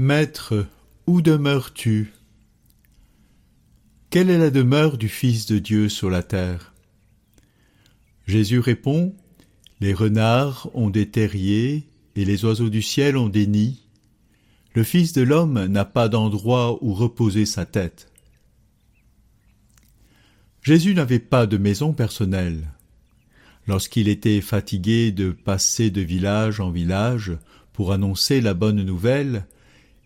Maître, où demeures-tu? Quelle est la demeure du Fils de Dieu sur la terre? Jésus répond Les renards ont des terriers et les oiseaux du ciel ont des nids. Le Fils de l'homme n'a pas d'endroit où reposer sa tête. Jésus n'avait pas de maison personnelle. Lorsqu'il était fatigué de passer de village en village pour annoncer la bonne nouvelle,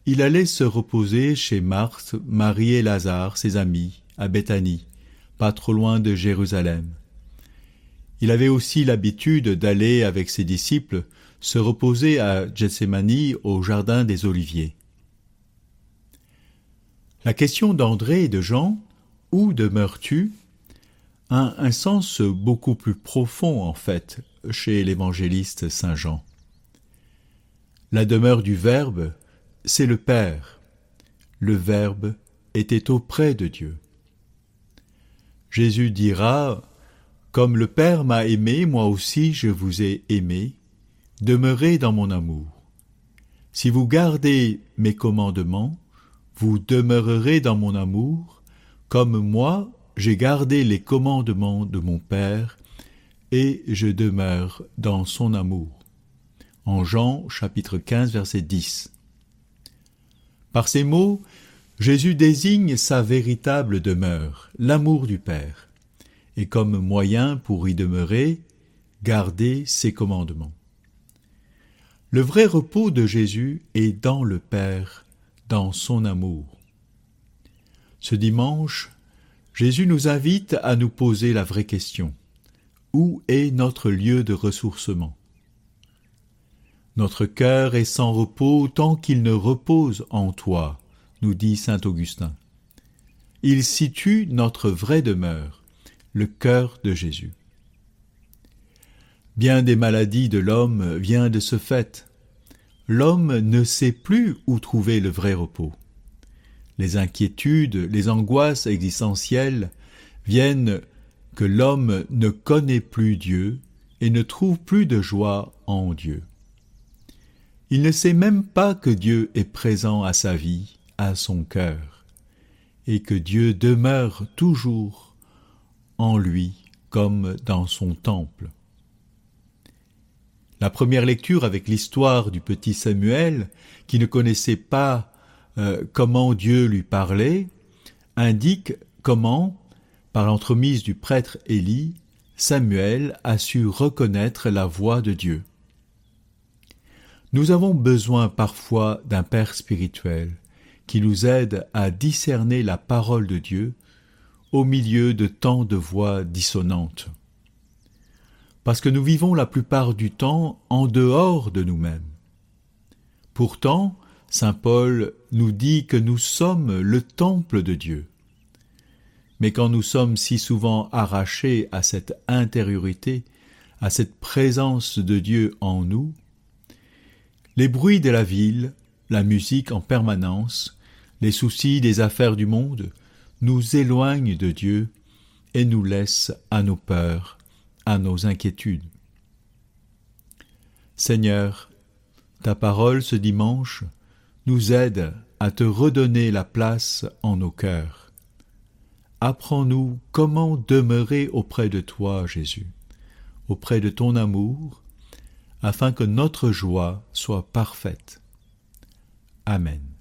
il allait se reposer chez Marthe, Marie et Lazare, ses amis, à Béthanie, pas trop loin de Jérusalem. Il avait aussi l'habitude d'aller avec ses disciples se reposer à Gethsemane au jardin des Oliviers. La question d'André et de Jean, Où demeures-tu? a un sens beaucoup plus profond en fait chez l'évangéliste Saint Jean. La demeure du Verbe, c'est le Père. Le Verbe était auprès de Dieu. Jésus dira Comme le Père m'a aimé, moi aussi je vous ai aimé, demeurez dans mon amour. Si vous gardez mes commandements, vous demeurerez dans mon amour, comme moi j'ai gardé les commandements de mon Père, et je demeure dans son amour. En Jean chapitre 15 verset 10. Par ces mots, Jésus désigne sa véritable demeure, l'amour du Père, et comme moyen pour y demeurer, garder ses commandements. Le vrai repos de Jésus est dans le Père, dans son amour. Ce dimanche, Jésus nous invite à nous poser la vraie question. Où est notre lieu de ressourcement? Notre cœur est sans repos tant qu'il ne repose en toi, nous dit saint Augustin. Il situe notre vraie demeure, le cœur de Jésus. Bien des maladies de l'homme viennent de ce fait. L'homme ne sait plus où trouver le vrai repos les inquiétudes, les angoisses existentielles viennent que l'homme ne connaît plus Dieu et ne trouve plus de joie en Dieu. Il ne sait même pas que Dieu est présent à sa vie, à son cœur, et que Dieu demeure toujours en lui comme dans son temple. La première lecture avec l'histoire du petit Samuel, qui ne connaissait pas euh, comment Dieu lui parlait, indique comment, par l'entremise du prêtre Élie, Samuel a su reconnaître la voix de Dieu. Nous avons besoin parfois d'un Père spirituel qui nous aide à discerner la parole de Dieu au milieu de tant de voix dissonantes. Parce que nous vivons la plupart du temps en dehors de nous-mêmes. Pourtant, Saint Paul nous dit que nous sommes le temple de Dieu. Mais quand nous sommes si souvent arrachés à cette intériorité, à cette présence de Dieu en nous, les bruits de la ville, la musique en permanence, les soucis des affaires du monde, nous éloignent de Dieu et nous laissent à nos peurs, à nos inquiétudes. Seigneur, ta parole ce dimanche nous aide à te redonner la place en nos cœurs. Apprends-nous comment demeurer auprès de toi, Jésus, auprès de ton amour, afin que notre joie soit parfaite. Amen.